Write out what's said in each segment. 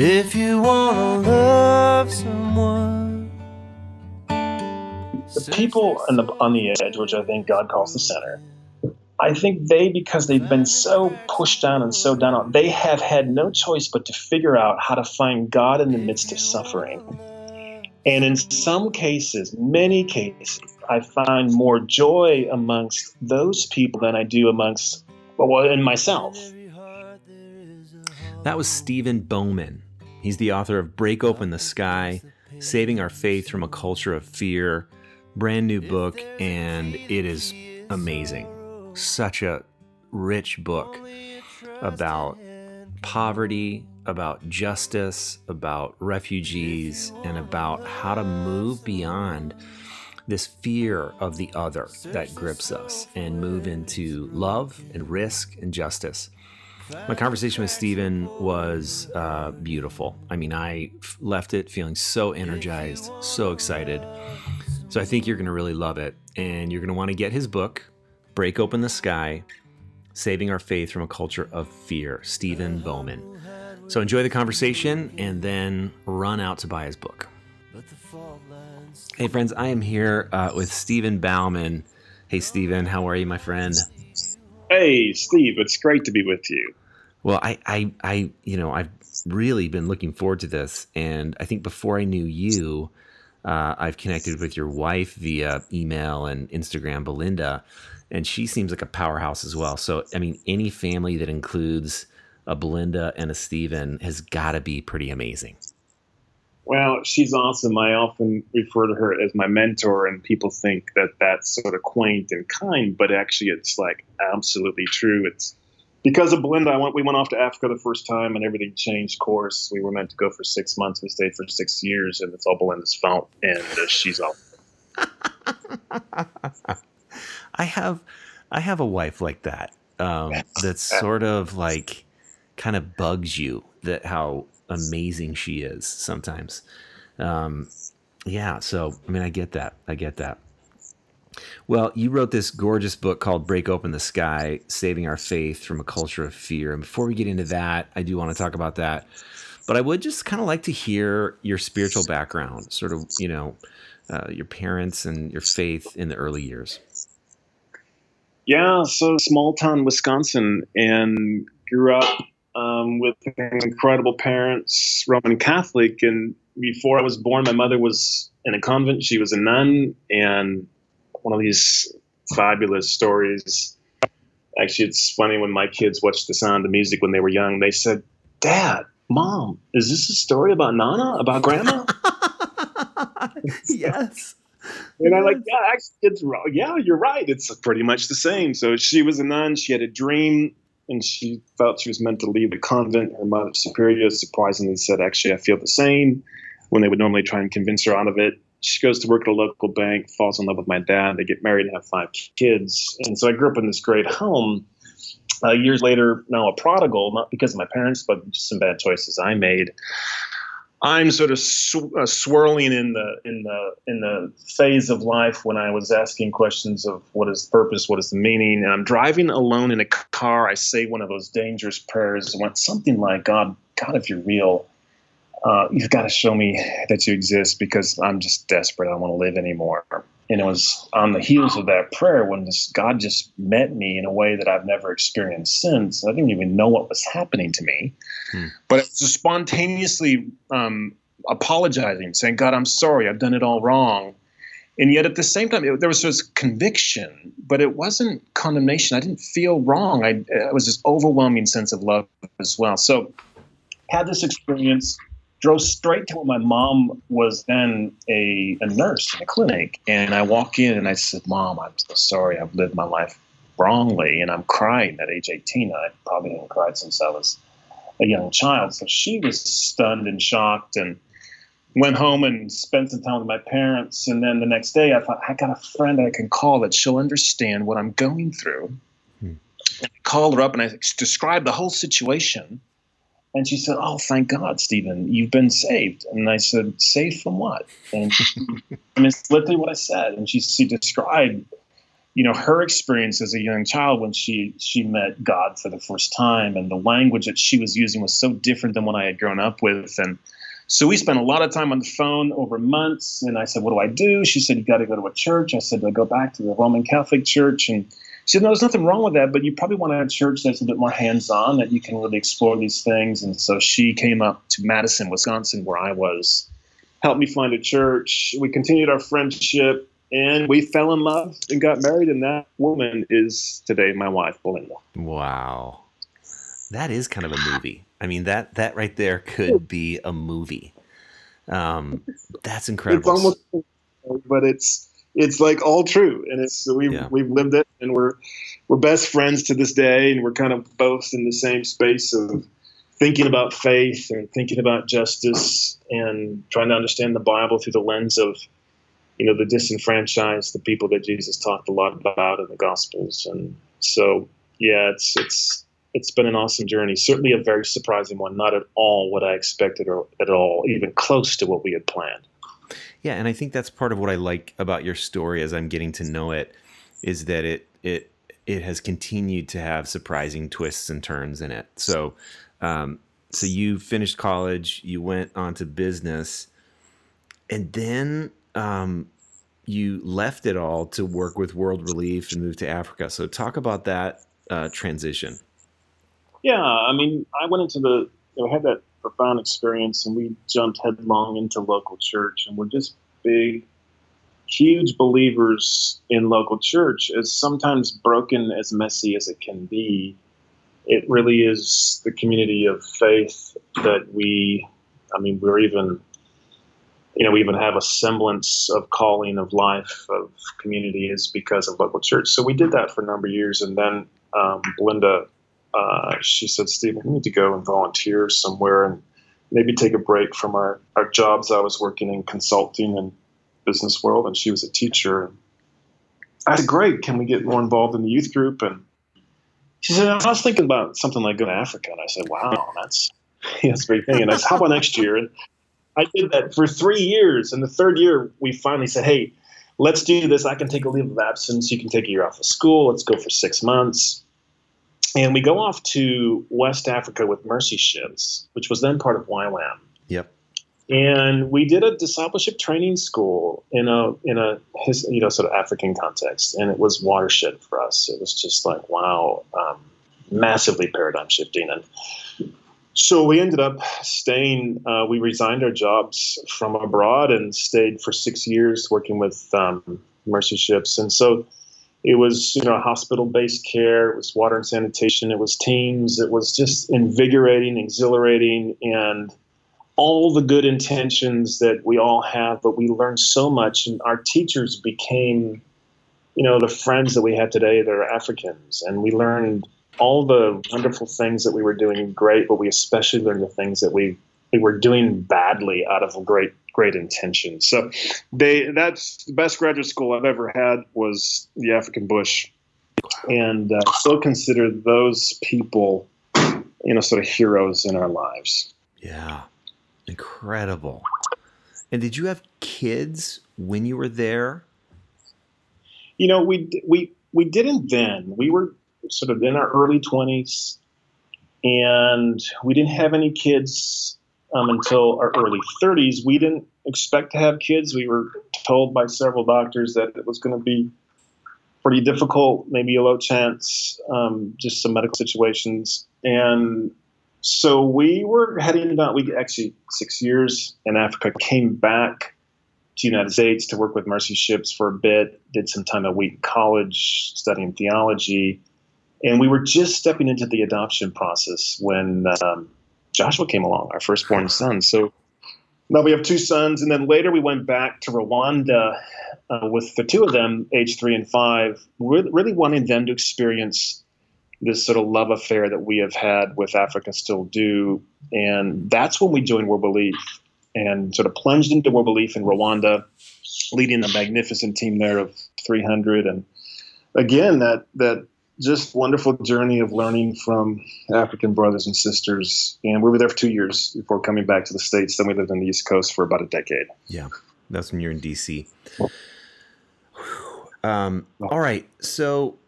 If you wanna love someone, the people on the on the edge, which I think God calls the center, I think they, because they've been so pushed down and so down, they have had no choice but to figure out how to find God in the midst of suffering. And in some cases, many cases, I find more joy amongst those people than I do amongst, well, in myself. That was Stephen Bauman. He's the author of Break Open the Sky, Saving Our Faith from a Culture of Fear, brand new book, and it is amazing such a rich book about poverty, about justice, about refugees, and about how to move beyond this fear of the other that grips us and move into love and risk and justice. My conversation with Stephen was uh, beautiful. I mean, I left it feeling so energized, so excited. So I think you're going to really love it. And you're going to want to get his book, Break Open the Sky Saving Our Faith from a Culture of Fear, Stephen Bauman. So enjoy the conversation and then run out to buy his book. Hey, friends, I am here uh, with Stephen Bauman. Hey, Stephen, how are you, my friend? Hey, Steve, it's great to be with you. Well, I, I, I, you know, I've really been looking forward to this, and I think before I knew you, uh, I've connected with your wife via email and Instagram, Belinda, and she seems like a powerhouse as well. So, I mean, any family that includes a Belinda and a Stephen has got to be pretty amazing. Well, she's awesome. I often refer to her as my mentor, and people think that that's sort of quaint and kind, but actually, it's like absolutely true. It's because of Belinda. I went. We went off to Africa the first time, and everything changed course. We were meant to go for six months. We stayed for six years, and it's all Belinda's fault. And uh, she's all. I have I have a wife like that. Um, that's sort of like kind of bugs you that how amazing she is sometimes. Um, yeah, so I mean, I get that. I get that. Well, you wrote this gorgeous book called Break Open the Sky Saving Our Faith from a Culture of Fear. And before we get into that, I do want to talk about that. But I would just kind of like to hear your spiritual background, sort of, you know, uh, your parents and your faith in the early years. Yeah, so small town Wisconsin, and grew up um, with incredible parents, Roman Catholic. And before I was born, my mother was in a convent. She was a nun, and one of these fabulous stories. Actually, it's funny when my kids watched The Sound of Music when they were young. They said, "Dad, Mom, is this a story about Nana, about Grandma?" yes. And I'm like, yeah, actually, it's wrong. Yeah, you're right. It's pretty much the same. So she was a nun. She had a dream, and she felt she was meant to leave the convent. Her mother superior surprisingly said, "Actually, I feel the same." When they would normally try and convince her out of it, she goes to work at a local bank, falls in love with my dad. They get married and have five kids. And so I grew up in this great home. Uh, years later, now a prodigal, not because of my parents, but just some bad choices I made. I'm sort of sw- uh, swirling in the in the in the phase of life when I was asking questions of what is the purpose, what is the meaning, and I'm driving alone in a car. I say one of those dangerous prayers, something like, "God, God, if you're real, uh, you've got to show me that you exist because I'm just desperate. I don't want to live anymore." And it was on the heels of that prayer when this God just met me in a way that I've never experienced since. I didn't even know what was happening to me, hmm. but it was just spontaneously um, apologizing, saying, "God, I'm sorry. I've done it all wrong." And yet, at the same time, it, there was this conviction, but it wasn't condemnation. I didn't feel wrong. I, it was this overwhelming sense of love as well. So, had this experience drove straight to where my mom was then a, a nurse in a clinic. And I walk in and I said, Mom, I'm so sorry. I've lived my life wrongly. And I'm crying at age 18. I probably haven't cried since I was a young child. So she was stunned and shocked and went home and spent some time with my parents. And then the next day, I thought, I got a friend I can call that she'll understand what I'm going through. Hmm. I called her up and I described the whole situation. And she said, Oh, thank God, Stephen, you've been saved. And I said, Saved from what? And she, I mean, it's literally what I said. And she, she described, you know her experience as a young child when she she met God for the first time and the language that she was using was so different than what I had grown up with and so we spent a lot of time on the phone over months and I said what do I do she said you got to go to a church I said I go back to the Roman Catholic Church and said no there's nothing wrong with that but you probably want a church that's a bit more hands-on that you can really explore these things and so she came up to Madison Wisconsin where I was helped me find a church we continued our friendship and we fell in love and got married and that woman is today my wife belinda Wow. That is kind of a movie. I mean that that right there could be a movie. Um, that's incredible. it's almost but it's it's like all true. And it's we've Yeah. we've lived it and we're we're best friends to this day. And we're kind of both in the same space of thinking about faith and thinking about justice and trying to understand the bible through the lens of you know the disenfranchised the people that jesus talked a lot about in the gospels. And so yeah it's it's it's been an awesome journey. Certainly a very surprising one. Not at all what i expected or at all even close to what we had planned Yeah, and I think that's part of what I like about your story as I'm getting to know it is that it it it has continued to have surprising twists and turns in it. So um so you finished college, you went on to business, and then um you left it all to work with World Relief and move to Africa. So talk about that uh, transition. Yeah, I mean, I went into the, you know, had that profound experience, and we jumped headlong into local church, and we're just big, huge believers in local church. As sometimes broken, as messy as it can be, it really is the community of faith that we. I mean, we're even. You know, we even have a semblance of calling of life of community is because of local church. So we did that for a number of years, and then um, Belinda uh, she said, Stephen, we need to go and volunteer somewhere and maybe take a break from our, our jobs. I was working in consulting and business world, and she was a teacher. I said, Great, can we get more involved in the youth group? And she said, I was thinking about something like going to Africa. And I said, Wow, that's, that's a great thing. And I said, How about next year? And I did that for three years. And the third year, we finally said, Hey, let's do this. I can take a leave of absence. You can take a year off of school. Let's go for six months and we go off to West Africa with Mercy Ships, which was then part of YWAM. Yep. And we did a discipleship training school in a in a his, you know sort of African context, and it was watershed for us. It was just like wow, um, massively paradigm shifting, and so we ended up staying. Uh, we resigned our jobs from abroad and stayed for six years working with um, Mercy Ships, and so it was you know hospital based care. It was water and sanitation. It was teams. It was just invigorating exhilarating and all the good intentions that we all have but we learned so much and our teachers became you know the friends that we have today. That are africans and we learned all the wonderful things that we were doing great but we especially learned the things that we we were doing badly out of great great intentions. So they that's the best graduate school I've ever had was the African Bush, and uh, still consider those people, you know, sort of heroes in our lives. Yeah. Incredible. And did you have kids when you were there? You know, we we we didn't then. We were sort of in our early twenties, and we didn't have any kids um, until our early 30s. We didn't expect to have kids. We were told by several doctors that it was going to be pretty difficult, maybe a low chance, um, just some medical situations. And so we were heading down, we actually, six years in Africa, came back to United States to work with Mercy Ships for a bit, did some time at Wheaton College studying theology. And we were just stepping into the adoption process when um, Joshua came along, our firstborn son. So now we have two sons, and then later we went back to Rwanda uh, with the two of them, age three and five, really, really wanting them to experience this sort of love affair that we have had with Africa, still do. And that's when we joined World Relief and sort of plunged into World Relief in Rwanda, leading a magnificent team there of 300. And again, that that just wonderful journey of learning from African brothers and sisters. And we were there for two years before coming back to the States. Then we lived on the East Coast for about a decade. Yeah. That's when you're in DC. Um, all right. So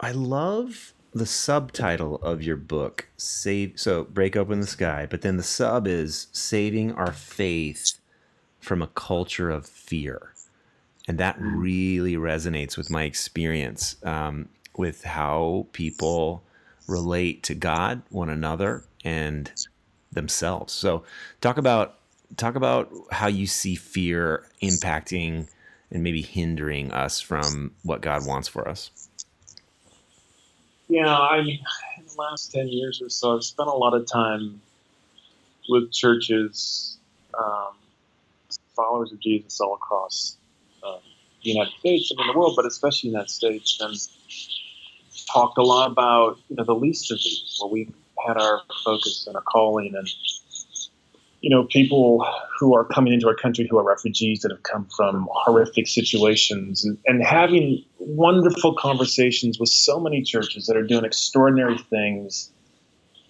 I love the subtitle of your book, Save so Break Open the Sky, but then the sub is Saving Our Faith from a Culture of Fear. And that really resonates with my experience um, with how people relate to God, one another, and themselves. So talk about talk about how you see fear impacting and maybe hindering us from what God wants for us. Yeah, I mean, in the last 10 years or so, I've spent a lot of time with churches, um, followers of Jesus all across um, the United States and in the world, but especially the United States, and talked a lot about you know the least of these, where we had our focus and our calling, and you know, people who are coming into our country who are refugees that have come from horrific situations and, and having wonderful conversations with so many churches that are doing extraordinary things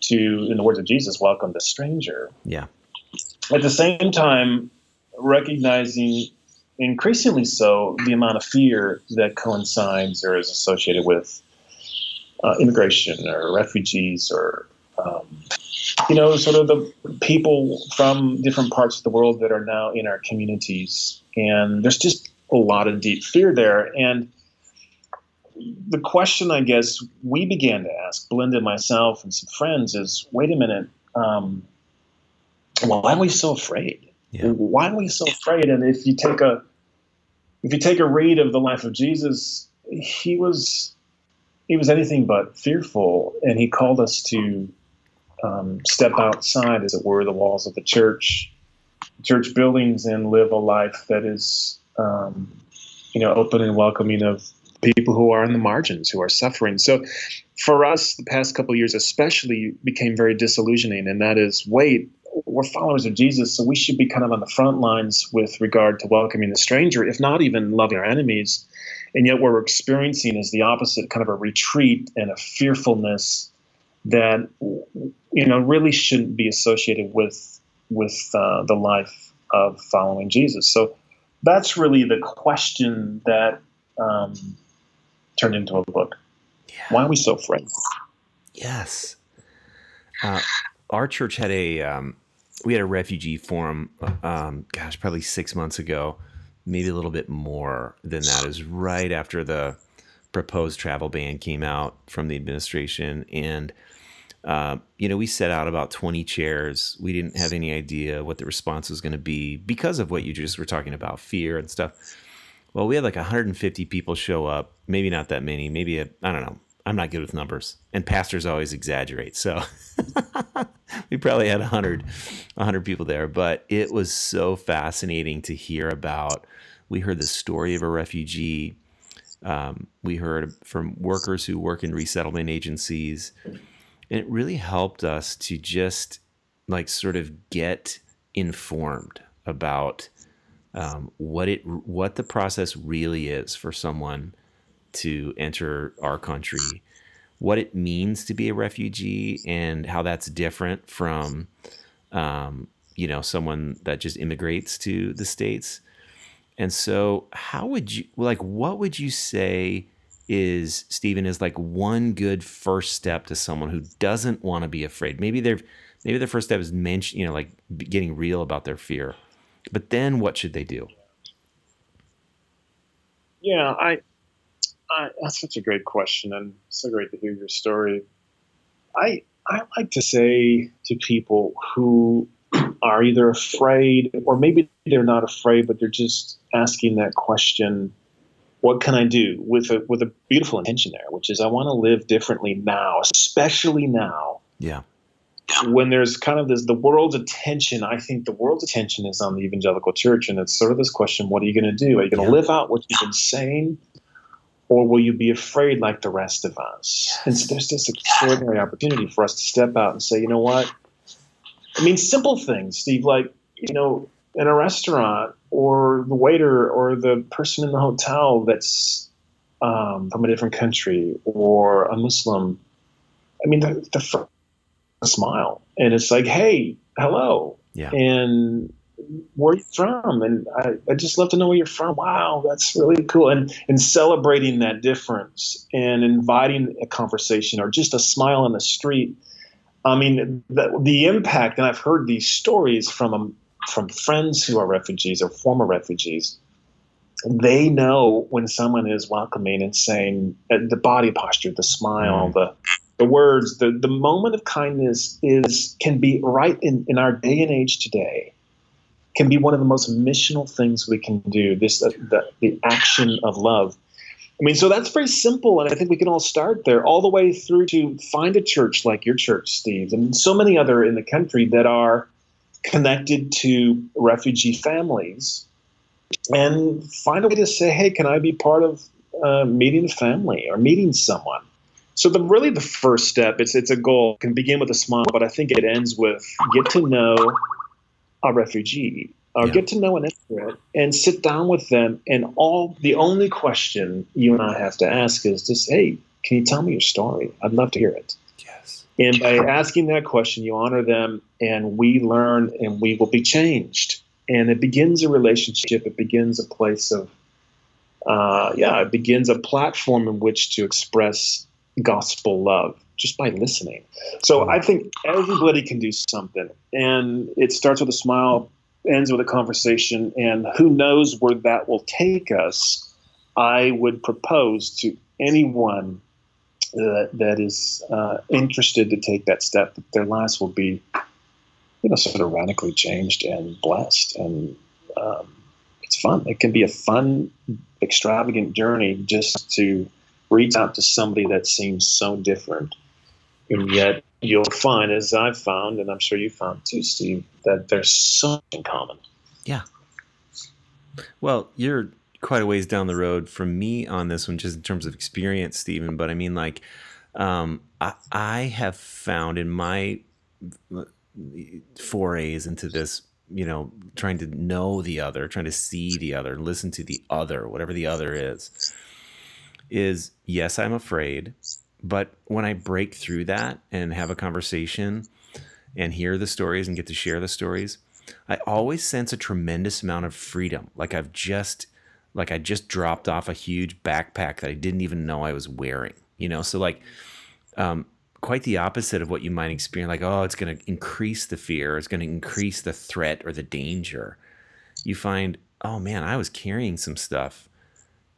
to, in the words of Jesus, welcome the stranger. Yeah. At the same time, recognizing increasingly so the amount of fear that coincides or is associated with uh, immigration or refugees or um, you know, sort of the people from different parts of the world that are now in our communities. And there's just a lot of deep fear there. And the question I guess we began to ask, Belinda, myself, and some friends, is wait a minute, um, why are we so afraid? Yeah. Why are we so afraid? And if you take a if you take a read of the life of Jesus, he was he was anything but fearful, and he called us to um, step outside, as it were, the walls of the church, church buildings, and live a life that is, um, you know, open and welcoming of people who are on the margins, who are suffering. So, for us, the past couple years, especially, became very disillusioning, and that is, wait, we're followers of Jesus, so we should be kind of on the front lines with regard to welcoming the stranger, if not even loving our enemies. And yet, what we're experiencing is the opposite kind of a retreat and a fearfulness that you know really shouldn't be associated with with uh, the life of following Jesus. So that's really the question that um, turned into a book. Yeah. Why are we so afraid? Yes. Uh, our church had a um, we had a refugee forum. Um, gosh, probably six months ago, maybe a little bit more than that. Is right after the proposed travel ban came out from the administration, and uh, you know, we set out about 20 chairs. We didn't have any idea what the response was going to be because of what you just were talking about, fear and stuff. Well, we had like 150 people show up. Maybe not that many. Maybe I don't know. I'm not good with numbers, and pastors always exaggerate. So we probably had 100, 100 people there. But it was so fascinating to hear about. We heard the story of a refugee. Um, we heard from workers who work in resettlement agencies and it really helped us to just like sort of get informed about um, what it what the process really is for someone to enter our country, what it means to be a refugee, and how that's different from um, you know someone that just immigrates to the states. And so, how would you like? What would you say? is Stephen is like one good first step to someone who doesn't want to be afraid. Maybe they're maybe their first step is mention, you know, like getting real about their fear. But then what should they do? Yeah, I, I that's such a great question and so great to hear your story. I I like to say to people who are either afraid or maybe they're not afraid but they're just asking that question what can I do with a with a beautiful intention there, which is I want to live differently now, especially now. Yeah. When there's kind of this the world's attention, I think the world's attention is on the evangelical church, and it's sort of this question: What are you going to do? Are you going to yeah. live out what you've been saying, or will you be afraid like the rest of us? And so there's this extraordinary opportunity for us to step out and say, you know what? I mean, simple things, Steve, like you know, in a restaurant or the waiter or the person in the hotel that's um, from a different country or a Muslim. I mean, the, the smile and it's like, hey, hello. Yeah. And where are you from? And I, I just love to know where you're from. Wow, that's really cool. And and celebrating that difference and inviting a conversation or just a smile on the street. I mean, the, the impact, and I've heard these stories from um, from friends who are refugees or former refugees. They know when someone is welcoming and saying uh, the body posture, the smile, mm. the the words, the, the moment of kindness is can be right in, in our day and age today, can be one of the most missional things we can do. This uh, the, the action of love. I mean, so that's very simple, and I think we can all start there, all the way through to find a church like your church, Steve, and so many other in the country that are connected to refugee families, and find a way to say, "Hey, can I be part of uh, meeting a family or meeting someone?" So the really the first step, it's it's a goal. It can begin with a smile, but I think it ends with get to know a refugee or yeah. get to know an immigrant and sit down with them. And all the only question you and I have to ask is just, hey, can you tell me your story? I'd love to hear it. Yes. And by asking that question, you honor them, and we learn, and we will be changed. And it begins a relationship. It begins a place of, uh, yeah, it begins a platform in which to express gospel love just by listening. So I think everybody can do something, and it starts with a smile, ends with a conversation, and who knows where that will take us. I would propose to anyone that, that is uh, interested to take that step that their lives will be, you know, sort of radically changed and blessed, and um, it's fun. It can be a fun, extravagant journey just to reach out to somebody that seems so different. And yet you'll find, as I've found, and I'm sure you found too, Steve, that there's so much in common. Yeah. Well, you're quite a ways down the road from me on this one, just in terms of experience, Stephen. But I mean, like, um, I, I have found in my forays into this, you know, trying to know the other, trying to see the other, listen to the other, whatever the other is is yes, I'm afraid, but when I break through that and have a conversation and hear the stories and get to share the stories, I always sense a tremendous amount of freedom. Like I've just like I just dropped off a huge backpack that I didn't even know I was wearing. You know, so like um quite the opposite of what you might experience like oh it's going to increase the fear it's going to increase the threat or the danger you find oh man i was carrying some stuff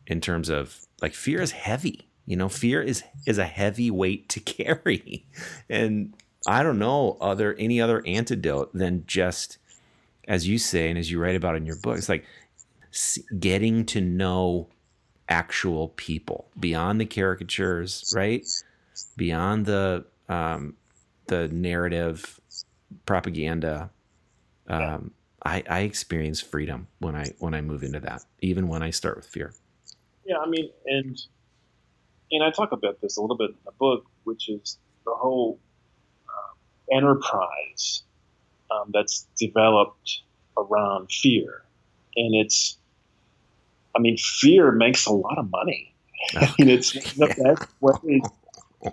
in terms of like fear is heavy you know fear is is a heavy weight to carry. And i don't know other any other antidote than just as you say and as you write about in your book it's like getting to know actual people beyond the caricatures right? Beyond the um, the narrative propaganda. Um, I, I experience freedom when I when I move into that even when I start with fear. Yeah, I mean, and and I talk about this a little bit in the book, which is the whole um, enterprise um, that's developed around fear, and it's, I mean, fear makes a lot of money. I mean, it's the best way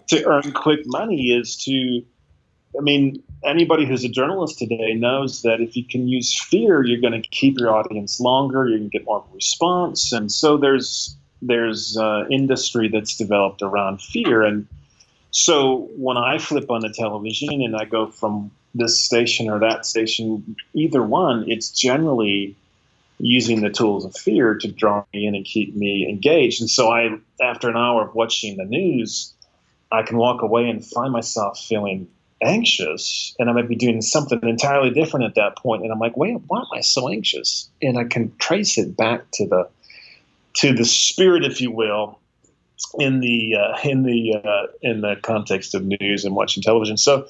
to earn quick money is to I mean, anybody who's a journalist today knows that if you can use fear, you're going to keep your audience longer. You can get more of a response, and so there's there's uh, industry that's developed around fear. And so when I flip on the television and I go from this station or that station, either one, it's generally using the tools of fear to draw me in and keep me engaged. And so I, after an hour of watching the news, I can walk away and find myself feeling anxious and I might be doing something entirely different at that point. And I'm like, wait, why am I so anxious? And I can trace it back to the to the spirit, if you will, in the uh, in the uh, in the context of news and watching television. So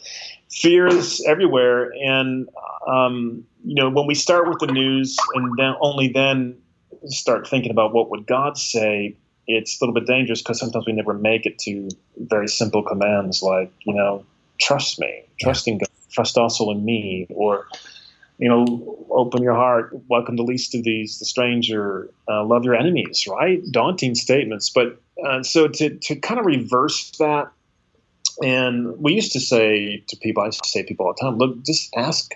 fear is everywhere, and um, you know when we start with the news and then only then start thinking about what would God say, it's a little bit dangerous because sometimes we never make it to very simple commands like you know trust me, trusting God, trust also in me, or you know, open your heart, welcome the least of these, the stranger, uh, love your enemies, right? Daunting statements. But uh, so to, to kind of reverse that, and we used to say to people, I used to say to people all the time, look, just ask,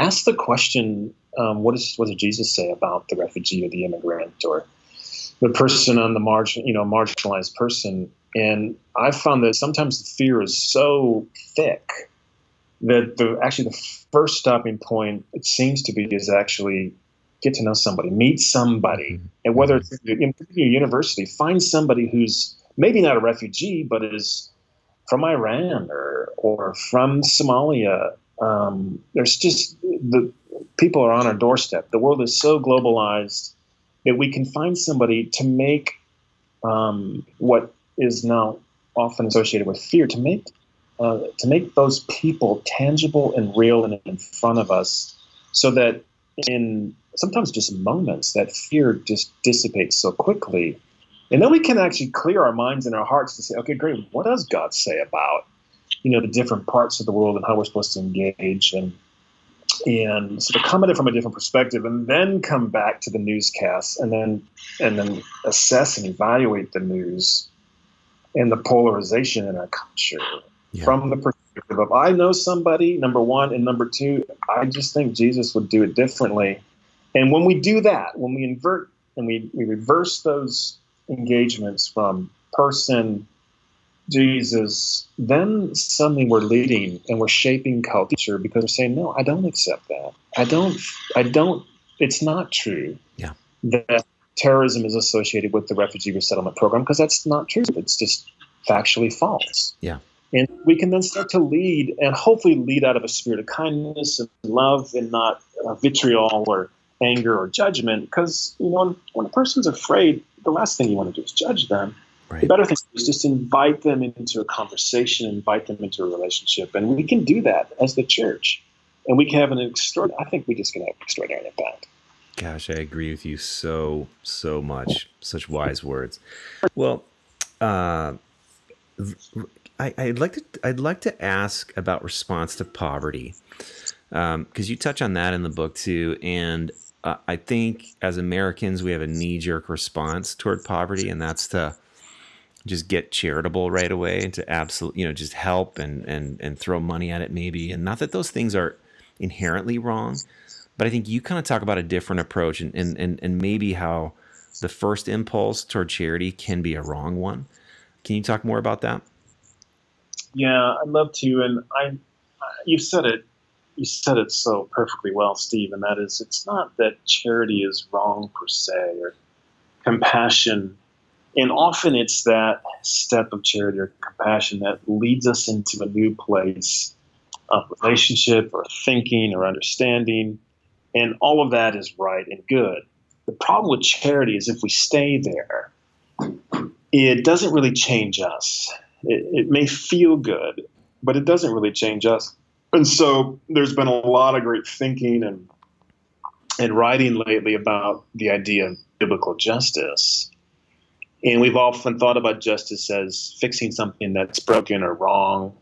ask the question um, what, is, what does Jesus say about the refugee or the immigrant or the person on the margin, you know, marginalized person? And I found that sometimes the fear is so thick that the actually the first stopping point it seems to be is actually get to know somebody, meet somebody, mm-hmm. and whether it's in your university, find somebody who's maybe not a refugee but is from Iran or or from Somalia. Um, there's just the people are on our doorstep. The world is so globalized that we can find somebody to make um, what is now often associated with fear to make uh, to make those people tangible and real and in front of us, so that in sometimes just moments that fear just dissipates so quickly. And then we can actually clear our minds and our hearts to say, okay, great, what does God say about, you know, the different parts of the world and how we're supposed to engage and and sort of come at it from a different perspective and then come back to the newscasts and then and then assess and evaluate the news and the polarization in our culture yeah. from the perspective of I know somebody, number one, and number two, I just think Jesus would do it differently. And when we do that, when we invert and we, we reverse those engagements from person, Jesus, then suddenly we're leading and we're shaping culture because we're saying, no, I don't accept that. I don't, I don't, it's not true yeah. that terrorism is associated with the refugee resettlement program because that's not true. It's just factually false. Yeah. And we can then start to lead and hopefully lead out of a spirit of kindness and love and not uh, vitriol or anger or judgment because, you know, when, a person's afraid, the last thing you want to do is judge them. Right. The better thing is just invite them into a conversation, invite them into a relationship, and we can do that as the church, and we can have an extraordinary. I think we just going can have extraordinary impact. Gosh, I agree with you so so much. Such wise words. Well, uh, I, would like to I'd like to ask about response to poverty because um, you touch on that in the book too, and uh, I think as Americans, we have a knee jerk response toward poverty, and that's to just get charitable right away to absolutely, you know, just help and, and, and throw money at it, maybe. And not that those things are inherently wrong, but I think you kind of talk about a different approach and, and, and, and maybe how the first impulse toward charity can be a wrong one. Can you talk more about that? Yeah, I'd love to. And I, you've said it you said it so perfectly well, Steve, and that is it's not that charity is wrong per se or compassion. And often it's that step of charity or compassion that leads us into a new place of relationship or thinking or understanding. And all of that is right and good. The problem with charity is if we stay there, it doesn't really change us. It, it may feel good, but it doesn't really change us and so there's been a lot of great thinking and and writing lately about the idea of biblical justice. And we've often thought about justice as fixing something that's broken or wrong.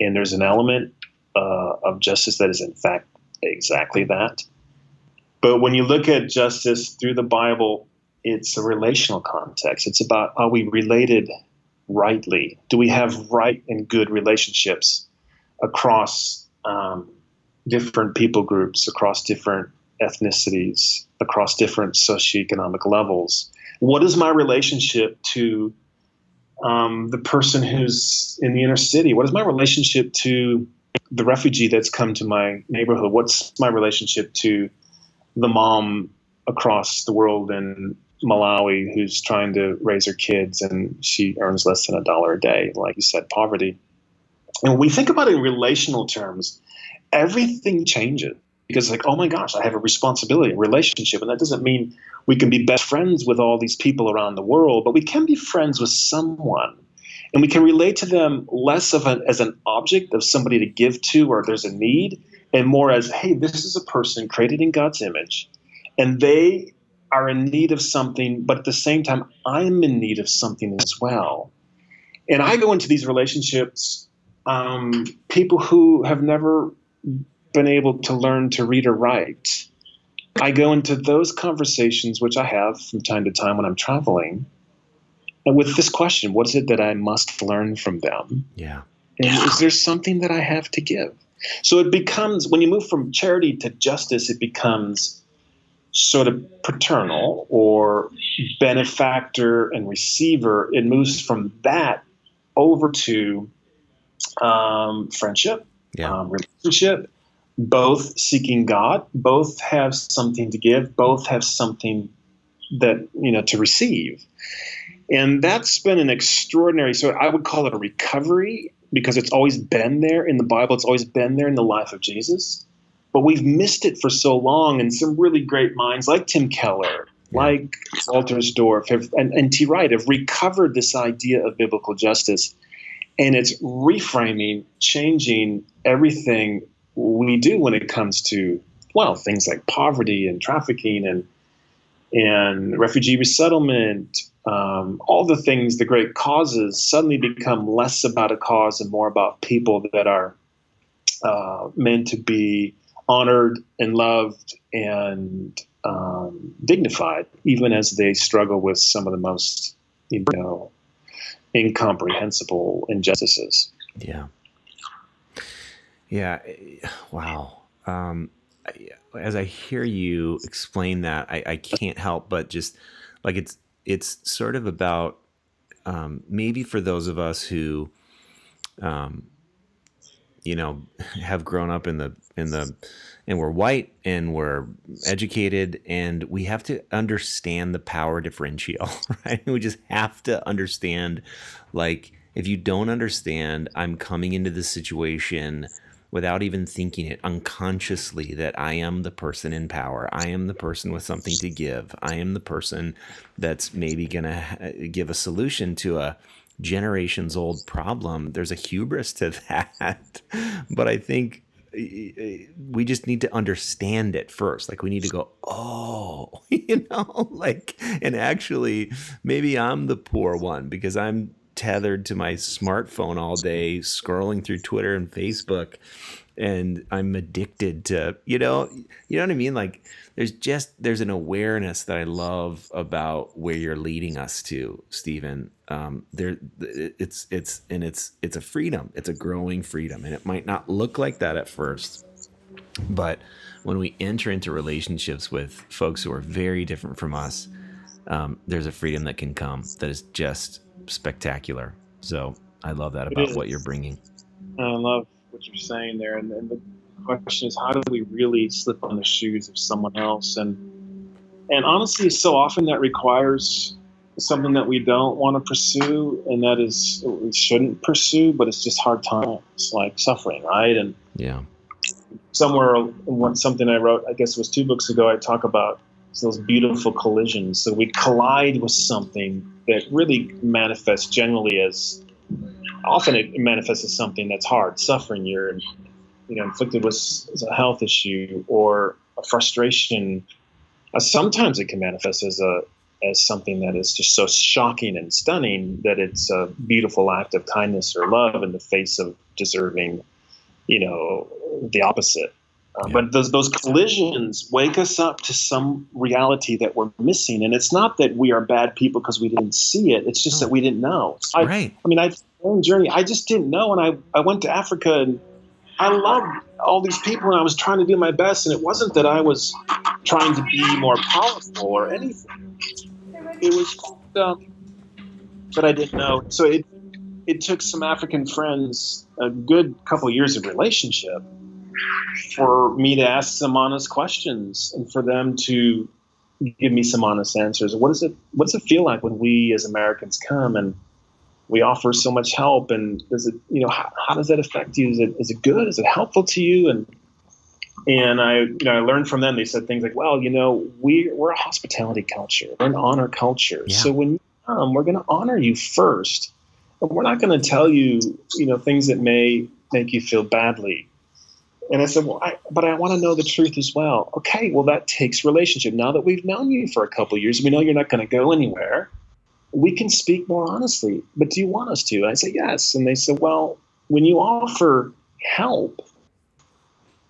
And there's an element uh, of justice that is, in fact, exactly that. But when you look at justice through the Bible, it's a relational context. It's about are we related rightly? Do we have right and good relationships across um, different people groups across different ethnicities, across different socioeconomic levels. What is my relationship to um, the person who's in the inner city? What is my relationship to the refugee that's come to my neighborhood? What's my relationship to the mom across the world in Malawi who's trying to raise her kids and she earns less than a dollar a day? Like you said, poverty. And when we think about it in relational terms, everything changes because like, oh my gosh, I have a responsibility, a relationship. And that doesn't mean we can be best friends with all these people around the world, but we can be friends with someone. And we can relate to them less of an, as an object of somebody to give to or there's a need, and more as, hey, this is a person created in God's image, and they are in need of something, but at the same time, I'm in need of something as well. And I go into these relationships um, people who have never been able to learn to read or write. I go into those conversations, which I have from time to time when I'm traveling, and with this question what is it that I must learn from them? Yeah. And is there something that I have to give? So it becomes, when you move from charity to justice, it becomes sort of paternal or benefactor and receiver, it moves from that over to um, friendship, Yeah. um, relationship, both seeking God, both have something to give, both have something that you know to receive, and that's been an extraordinary. So I would call it a recovery because it's always been there in the Bible. It's always been there in the life of Jesus, but we've missed it for so long. And some really great minds like Tim Keller, like Wolterstorff, have, and, and T. Wright have recovered this idea of biblical justice and it's reframing, changing everything we do when it comes to well things like poverty and trafficking and and refugee resettlement. Um, all the things, the great causes, suddenly become less about a cause and more about people that are uh, meant to be honored and loved and um, dignified, even as they struggle with some of the most, you know, incomprehensible injustices. Yeah. Yeah. eh, Wow. Um, as I hear you explain that, I, I can't help but just like it's it's sort of about um, maybe for those of us who, um, you know, have grown up in the in the and we're white and we're educated and we have to understand the power differential, right? We just have to understand like if you don't understand i'm coming into this situation without even thinking it unconsciously that i am the person in power i am the person with something to give i am the person that's maybe going to uh, give a solution to a generations old problem there's a hubris to that. But i think eh, we just need to understand it first. Like we need to go oh you know? Like and actually maybe i'm the poor one because i'm tethered to my smartphone all day scrolling through twitter and facebook and i'm addicted to you know you know what i mean? Like there's just there's an awareness that i love about where you're leading us to stephen um, there it's it's and it's it's a freedom. It's a growing freedom. And it might not look like that at first but when we enter into relationships with folks who are very different from us um, there's a freedom that can come that is just spectacular. So i love that about what you're bringing. I love what you're saying there. And, and the question is, how do we really slip on the shoes of someone else? And and honestly, so often that requires something that we don't want to pursue, and that is we shouldn't pursue, but it's just hard times, like suffering, right? And yeah somewhere in something I wrote, I guess it was two books ago, I talk about those beautiful collisions. So we collide with something that really manifests generally as often it manifests as something that's hard, suffering. You're you know inflicted with a health issue or a frustration. Uh, sometimes it can manifest as a as something that is just so shocking and stunning that it's a beautiful act of kindness or love in the face of deserving, you know, the opposite. Uh, Yeah. But those those collisions wake us up to some reality that we're missing, and it's not that we are bad people because we didn't see it. It's just that we didn't know. I, right I mean, I own journey. I just didn't know, and I I went to Africa and I loved all these people, and I was trying to do my best. And it wasn't that I was trying to be more powerful or anything. It was um, that I didn't know. So it it took some African friends a good couple years of relationship for me to ask some honest questions and for them to give me some honest answers. What does it what does it feel like when we as Americans come and we offer so much help and does it you know how, how does that affect you? Is it is it good? Is it helpful to you? And and I you know I learned from them. They said things like, well, you know, we we're a hospitality culture, we're an honor culture. Yeah. So when you come, we're going to honor you first, and we're not going to tell you you know things that may make you feel badly. And I said, well, I, but I want to know the truth as well. Okay, well, that takes relationship. Now that we've known you for a couple of years, we know you're not going to go anywhere. We can speak more honestly. But do you want us to? And I said, yes. And they said, well, when you offer help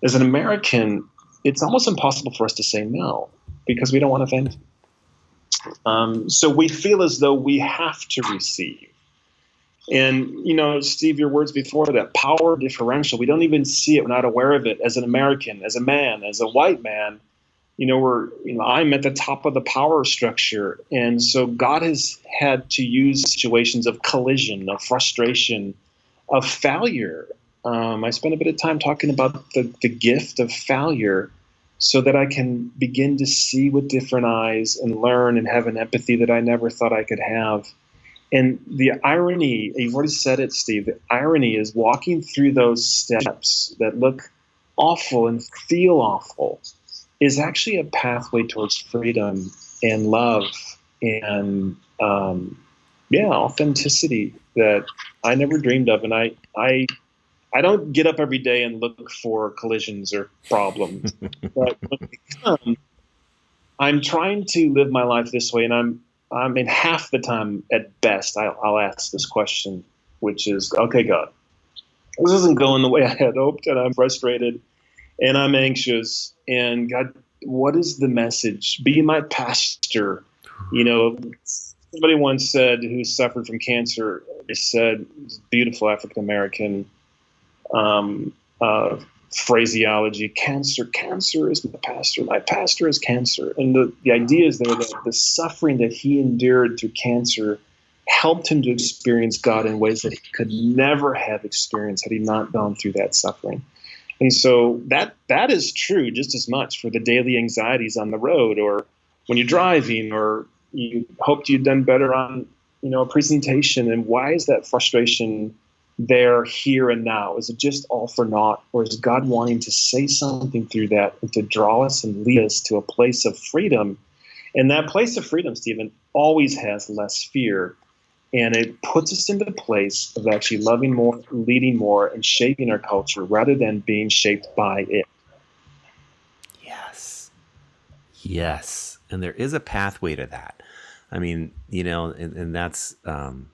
as an American, it's almost impossible for us to say no because we don't want to offend. Um, so we feel as though we have to receive. And, you know, Steve, your words before that power differential, we don't even see it. We're not aware of it as an American, as a man, as a white man. You know, we're, you know, I'm at the top of the power structure. And so God has had to use situations of collision, of frustration, of failure. Um, I spent a bit of time talking about the, the gift of failure so that I can begin to see with different eyes and learn and have an empathy that I never thought I could have. And the irony, you've already said it, Steve, the irony is walking through those steps that look awful and feel awful is actually a pathway towards freedom and love and um, yeah, authenticity that I never dreamed of. And I, I, I don't get up every day and look for collisions or problems, but when they come, I'm trying to live my life this way. And I'm, I mean, half the time at best, I'll, I'll ask this question, which is, okay, God, this isn't going the way I had hoped, and I'm frustrated and I'm anxious. And God, what is the message? Be my pastor. You know, somebody once said who suffered from cancer, said, beautiful African American um, uh, phraseology cancer, cancer is my pastor, my pastor is cancer. And the, the idea is there that the suffering that he endured through cancer helped him to experience God in ways that he could never have experienced had he not gone through that suffering. And so that that is true just as much for the daily anxieties on the road or when you're driving or you hoped you'd done better on you know a presentation. And why is that frustration there here and now? Is it just all for naught? Or is god wanting to say something through that and to draw us and lead us to a place of freedom? And that place of freedom stephen always has less fear and it puts us into the place of actually loving more, leading more, and shaping our culture rather than being shaped by it. Yes. Yes. And there is a pathway to that. I mean, you know, and, and that's, um,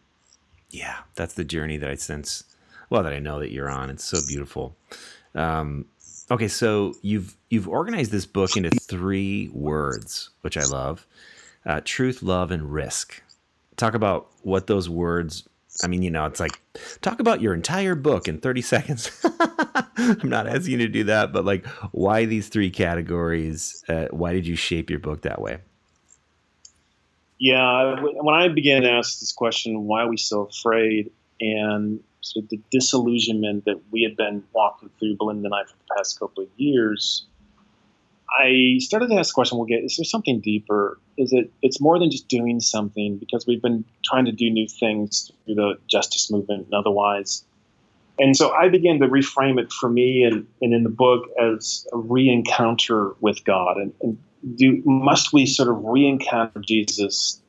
yeah, that's the journey that I sense, well, that I know that you're on. It's so beautiful. Um, okay, so you've you've organized this book into three words, which I love: uh, truth, love, and risk talk about what those words I mean, you know, it's like talk about your entire book in 30 seconds. I'm not asking you to do that, but like, why these three categories? Uh, why did you shape your book that way? Yeah, when I began to ask this question, why are we so afraid? And so the disillusionment that we had been walking through, Belinda and I, for the past couple of years, I started to ask the question, well, get, is there something deeper? Is it, it's more than just doing something because we've been trying to do new things through the justice movement and otherwise. And so I began to reframe it for me and, and in the book as a re-encounter with God. And, and do, must we sort of re-encounter Jesus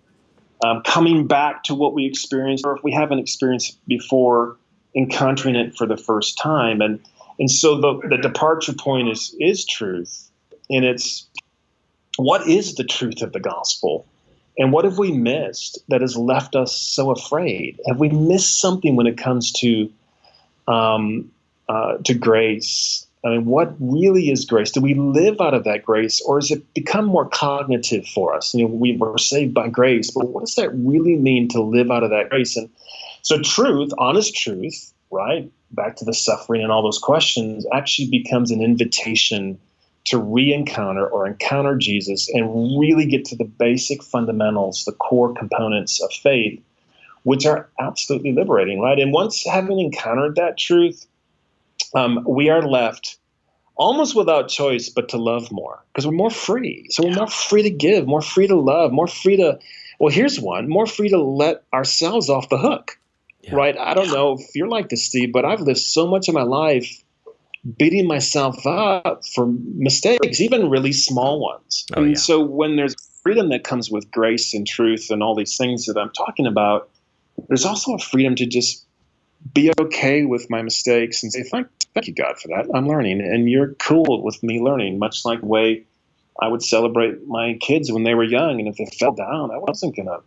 um, coming back to what we experienced, or if we haven't experienced before, encountering it for the first time. And and so the, the departure point is is truth and it's what is the truth of the gospel? And what have we missed that has left us so afraid? Have we missed something when it comes to um, uh, to grace? I mean, what really is grace? Do we live out of that grace, or has it become more cognitive for us? You know, we were saved by grace, but what does that really mean to live out of that grace? And so, truth, honest truth, right, back to the suffering and all those questions, actually becomes an invitation to re encounter or encounter Jesus and really get to the basic fundamentals, the core components of faith, which are absolutely liberating, right? And once having encountered that truth, um, we are left almost without choice but to love more because we're more free. So we're more free to give, more free to love, more free to, well, here's one, more free to let ourselves off the hook. Yeah. Right. I don't know if you're like this, Steve, but I've lived so much of my life beating myself up for mistakes, even really small ones. Oh, and yeah. so when there's freedom that comes with grace and truth and all these things that I'm talking about, there's also a freedom to just be okay with my mistakes and say, thank, thank you, God, for that. I'm learning. And you're cool with me learning, much like the way I would celebrate my kids when they were young. And if they fell down, I wasn't going to,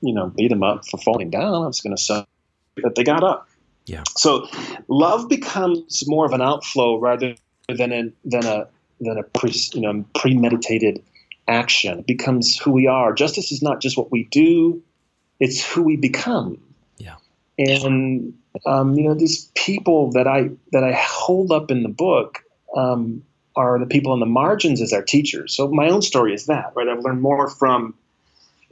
you know, beat them up for falling down. I was going to celebrate that they got up. Yeah. So love becomes more of an outflow rather than a than a than a pre, you know premeditated action. It becomes who we are. Justice is not just what we do; it's who we become. Yeah. And um, you know these people that I that I hold up in the book. Um, are the people on the margins as our teachers. So my own story is that, right? I've learned more from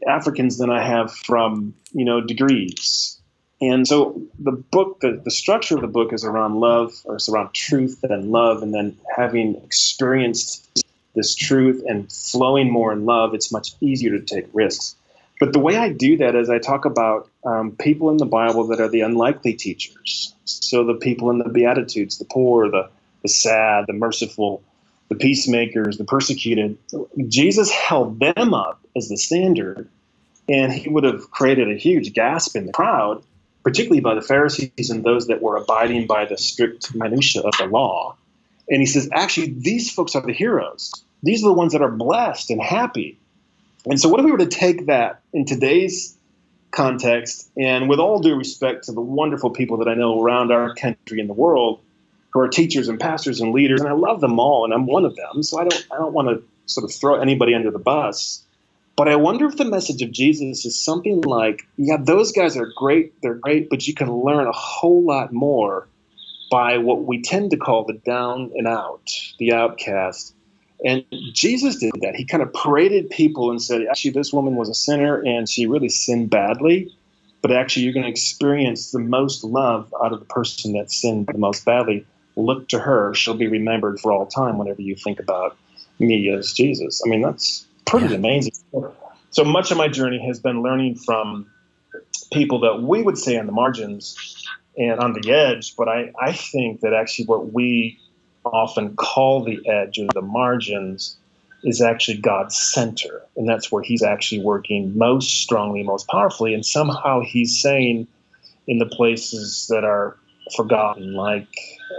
Africans than I have from, you know, degrees. And so the book, the, the structure of the book is around love, or it's around truth and love, and then having experienced this truth and flowing more in love, it's much easier to take risks. But the way I do that is I talk about um, people in the Bible that are the unlikely teachers. So the people in the Beatitudes, the poor, the, the sad, the merciful, the peacemakers, the persecuted. Jesus held them up as the standard, and he would have created a huge gasp in the crowd, particularly by the Pharisees and those that were abiding by the strict minutiae of the law. And he says, actually, these folks are the heroes. These are the ones that are blessed and happy. And so, what if we were to take that in today's context, and with all due respect to the wonderful people that I know around our country and the world, who are teachers and pastors and leaders, and I love them all, and I'm one of them. So I don't I don't want to sort of throw anybody under the bus. But I wonder if the message of Jesus is something like, yeah, those guys are great, they're great, but you can learn a whole lot more by what we tend to call the down and out, the outcast. And Jesus did that. He kind of paraded people and said, actually, this woman was a sinner and she really sinned badly. But actually, you're going to experience the most love out of the person that sinned the most badly look to her. She'll be remembered for all time whenever you think about me as Jesus. I mean, that's pretty yeah. amazing. So much of my journey has been learning from people that we would say on the margins and on the edge, but I, I think that actually what we often call the edge or the margins is actually God's center. And that's where he's actually working most strongly, most powerfully. And somehow he's saying in the places that are forgotten, like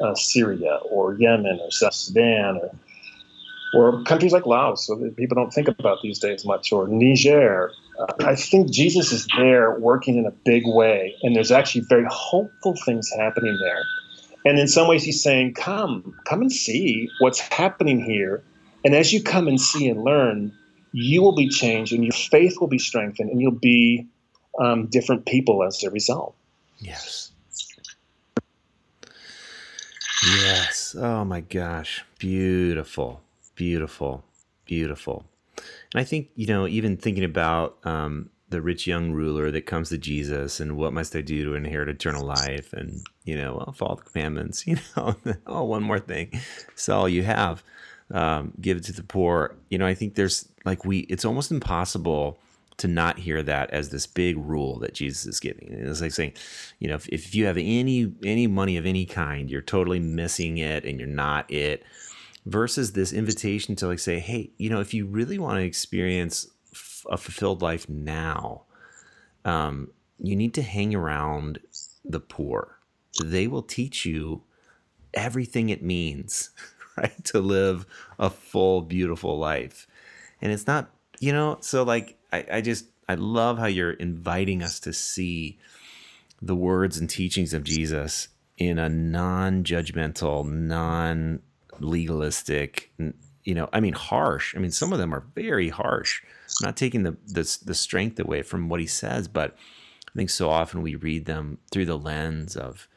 uh, Syria or Yemen or South Sudan or or countries like Laos, so that people don't think about these days much, or Niger. Uh, I think Jesus is there working in a big way, and there's actually very hopeful things happening there. And in some ways, he's saying, Come, come and see what's happening here. And as you come and see and learn, you will be changed, and your faith will be strengthened, and you'll be um, different people as a result. Yes. Yes. Oh my gosh. Beautiful. Beautiful. Beautiful. And I think, you know, even thinking about um, the rich young ruler that comes to Jesus and what must I do to inherit eternal life? And, you know, well, follow the commandments, you know, oh, one more thing. It's all you have. Um, give it to the poor. You know, I think there's like we, it's almost impossible to not hear that as this big rule that Jesus is giving. It's like saying, you know, if, if you have any any money of any kind, you're totally missing it and you're not it. Versus this invitation to like say, hey, you know, if you really want to experience a fulfilled life now, um, you need to hang around the poor. They will teach you everything it means, right, to live a full, beautiful life. And it's not, you know, so like I, I just I love how you're inviting us to see the words and teachings of Jesus in a non-judgmental, non-legalistic, you know, I mean harsh. I mean some of them are very harsh. I'm not taking the, the the strength away from what he says, but I think so often we read them through the lens of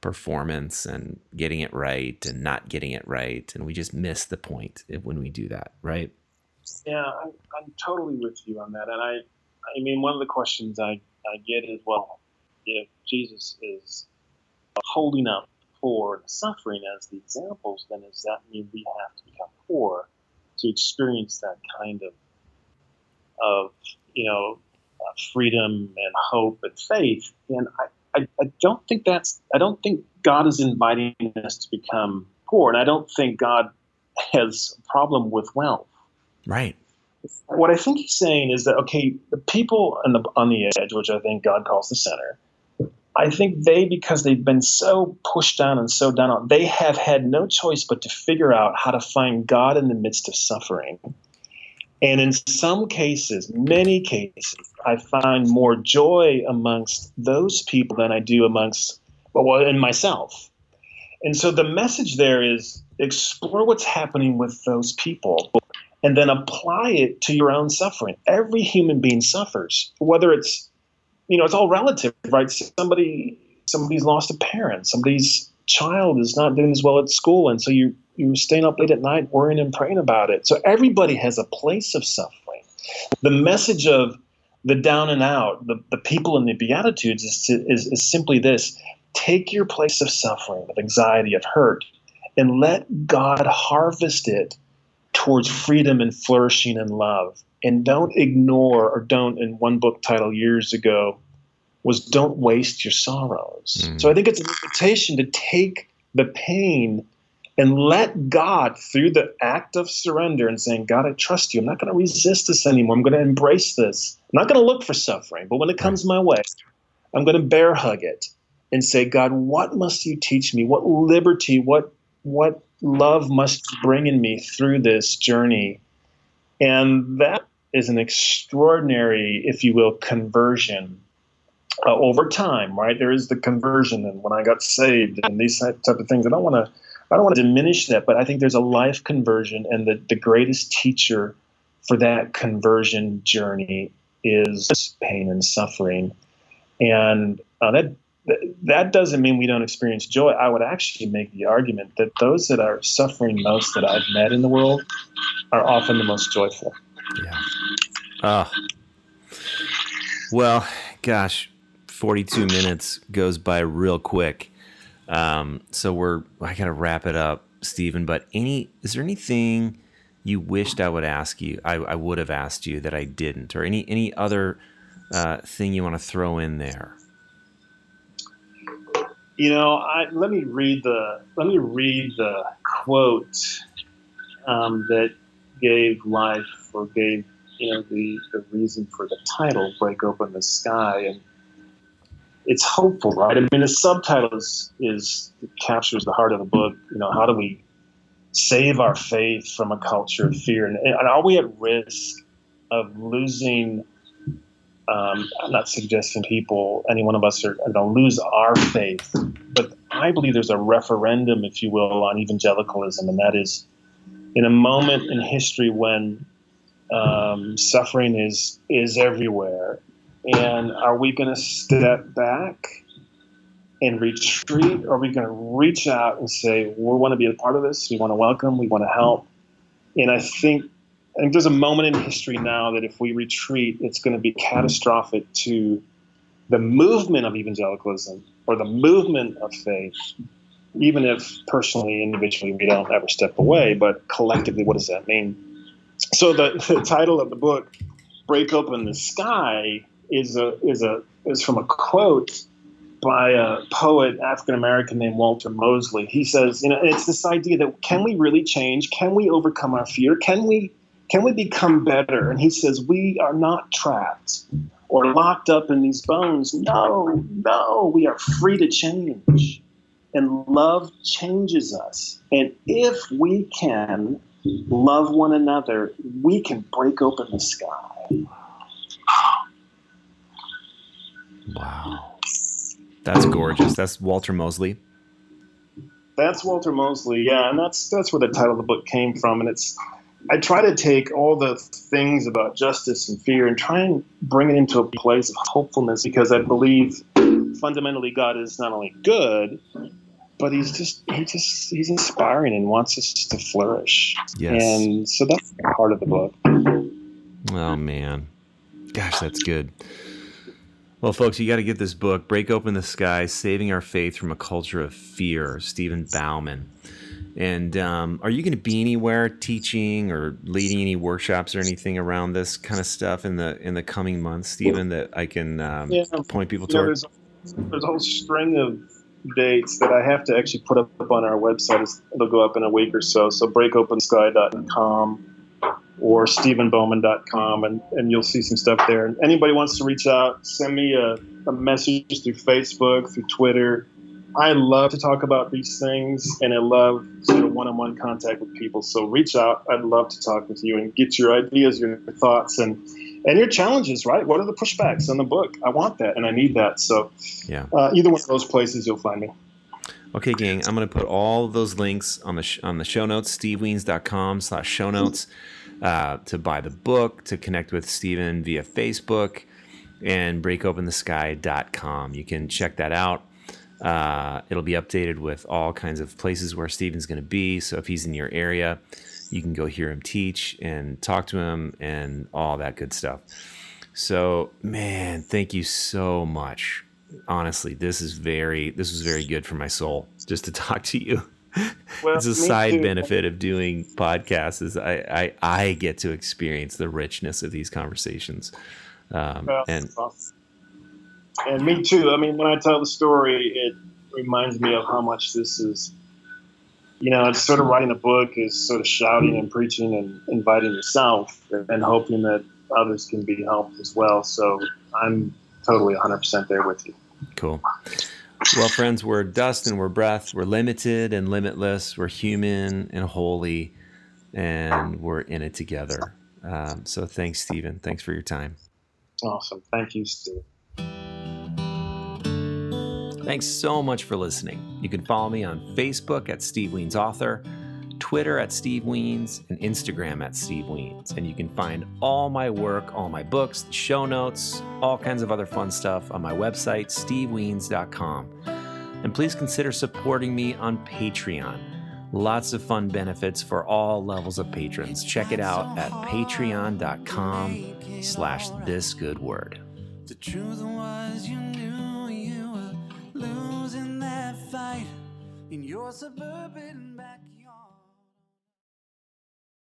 performance and getting it right and not getting it right, and we just miss the point when we do that, right? Yeah, I'm, I'm totally with you on that. And I, I mean, one of the questions I, I get is, well, if Jesus is holding up poor and suffering as the examples, then does that mean we have to become poor to experience that kind of, of you know, uh, freedom and hope and faith? And I, I, I don't think that's, I don't think God is inviting us to become poor. And I don't think God has a problem with wealth. Right. What I think he's saying is that okay, the people on the on the edge, which I think God calls the center, I think they, because they've been so pushed down and so down on, they have had no choice but to figure out how to find God in the midst of suffering. And in some cases, many cases, I find more joy amongst those people than I do amongst, well, in myself. And so the message there is explore what's happening with those people and then apply it to your own suffering. Every human being suffers, whether it's, you know, it's all relative, right? Somebody, somebody's lost a parent, somebody's child is not doing as well at school, and so you you're staying up late at night worrying and praying about it. So everybody has a place of suffering. The message of the down and out, the, the people in the Beatitudes is, to, is, is simply this take your place of suffering, of anxiety, of hurt, and let God harvest it towards freedom and flourishing and love. And don't ignore, or don't, in one book title years ago, was Don't Waste Your Sorrows. Mm. So I think it's an invitation to take the pain and let God, through the act of surrender and saying, God, I trust you. I'm not going to resist this anymore. I'm going to embrace this. I'm not going to look for suffering, but when it comes my way, I'm going to bear hug it and say, God, what must you teach me? What liberty, what what love must you bring in me through this journey? And that is an extraordinary, if you will, conversion uh, over time, right? There is the conversion, and when I got saved, and these type of things. I don't want to I don't want to diminish that, but I think there's a life conversion, and the, the greatest teacher for that conversion journey is pain and suffering. And uh, that that doesn't mean we don't experience joy. I would actually make the argument that those that are suffering most that I've met in the world are often the most joyful. Yeah. Oh. Well, gosh, 42 minutes goes by real quick. Um, so we're I gotta wrap it up, Stephen. But any is there anything you wished I would ask you? I, I would have asked you that I didn't, or any any other uh, thing you want to throw in there? You know, I, let me read the let me read the quote um, that gave life or gave you know the, the reason for the title "Break Open the Sky" and it's hopeful, right? I mean, the subtitle is, is captures the heart of the book. You know, how do we save our faith from a culture of fear? And, and are we at risk of losing? Um, I'm not suggesting people, any one of us, are going to lose our faith, but I believe there's a referendum, if you will, on evangelicalism, and that is in a moment in history when um, suffering is is everywhere and are we going to step back and retreat? Or are we going to reach out and say, we want to be a part of this? We want to welcome, we want to help. And I think, I think there's a moment in history now that if we retreat, it's going to be catastrophic to the movement of evangelicalism or the movement of faith, even if personally, individually, we don't ever step away, but collectively, what does that mean? So the, the title of the book, Break Open the Sky, is a is a is from a quote by a poet African American named Walter Mosley. He says, you know, it's this idea that can we really change? Can we overcome our fear? Can we can we become better? And he says we are not trapped or locked up in these bones. No, no, we are free to change. And love changes us. And if we can love one another, we can break open the sky. Wow. That's gorgeous. That's Walter Mosley. That's Walter Mosley, yeah, and that's that's where the title of the book came from. And it's I try to take all the things about justice and fear and try and bring it into a place of hopefulness because I believe fundamentally God is not only good, but he's just he just he's inspiring and wants us to flourish. Yes. And so that's part of the book. Oh man. Gosh, that's good. Well, folks, you got to get this book, Break Open the Sky Saving Our Faith from a Culture of Fear, Stephen Bauman. And um, are you going to be anywhere teaching or leading any workshops or anything around this kind of stuff in the in the coming months, Stephen, that I can um, yeah. point people you know, there's, there's a whole string of dates that I have to actually put up on our website. It'll go up in a week or so. So breakopensky.com or stephenbauman.com and, and you'll see some stuff there. And anybody wants to reach out, send me a, a message through Facebook, through Twitter. I love to talk about these things and I love sort of one-on-one contact with people. So reach out. I'd love to talk with you and get your ideas, your thoughts, and and your challenges. Right? What are the pushbacks on the book? I want that and I need that. So yeah, uh, either one of those places you'll find me. Okay, gang. I'm going to put all of those links on the sh- on the show notes. stevewiens.com slash show notes uh, to buy the book, to connect with Stephen via Facebook, and breakopenthesky.com. You can check that out. Uh, it'll be updated with all kinds of places where Steven's going to be. So if he's in your area, you can go hear him teach and talk to him and all that good stuff. So, man, thank you so much. Honestly, this is very this was very good for my soul just to talk to you. Well, it's a side too. benefit of doing podcasts is I, I I get to experience the richness of these conversations. Um, well, and and me too. I mean, when I tell the story, it reminds me of how much this is. You know, it's sort of writing a book is sort of shouting and preaching and inviting yourself and hoping that others can be helped as well. So I'm totally 100% there with you. Cool. Well, friends, we're dust and we're breath. We're limited and limitless. We're human and holy, and we're in it together. Um, so thanks, Stephen. Thanks for your time. Awesome. Thank you, Steve. Thanks so much for listening. You can follow me on Facebook at Steve Wiens Author, Twitter at Steve Wiens, and Instagram at Steve Wiens. And you can find all my work, all my books, the show notes, all kinds of other fun stuff on my website, stevewiens.com. And please consider supporting me on Patreon. Lots of fun benefits for all levels of patrons. Check it out at patreon.com slash this good word. The truth was you knew fight in your suburban backyard.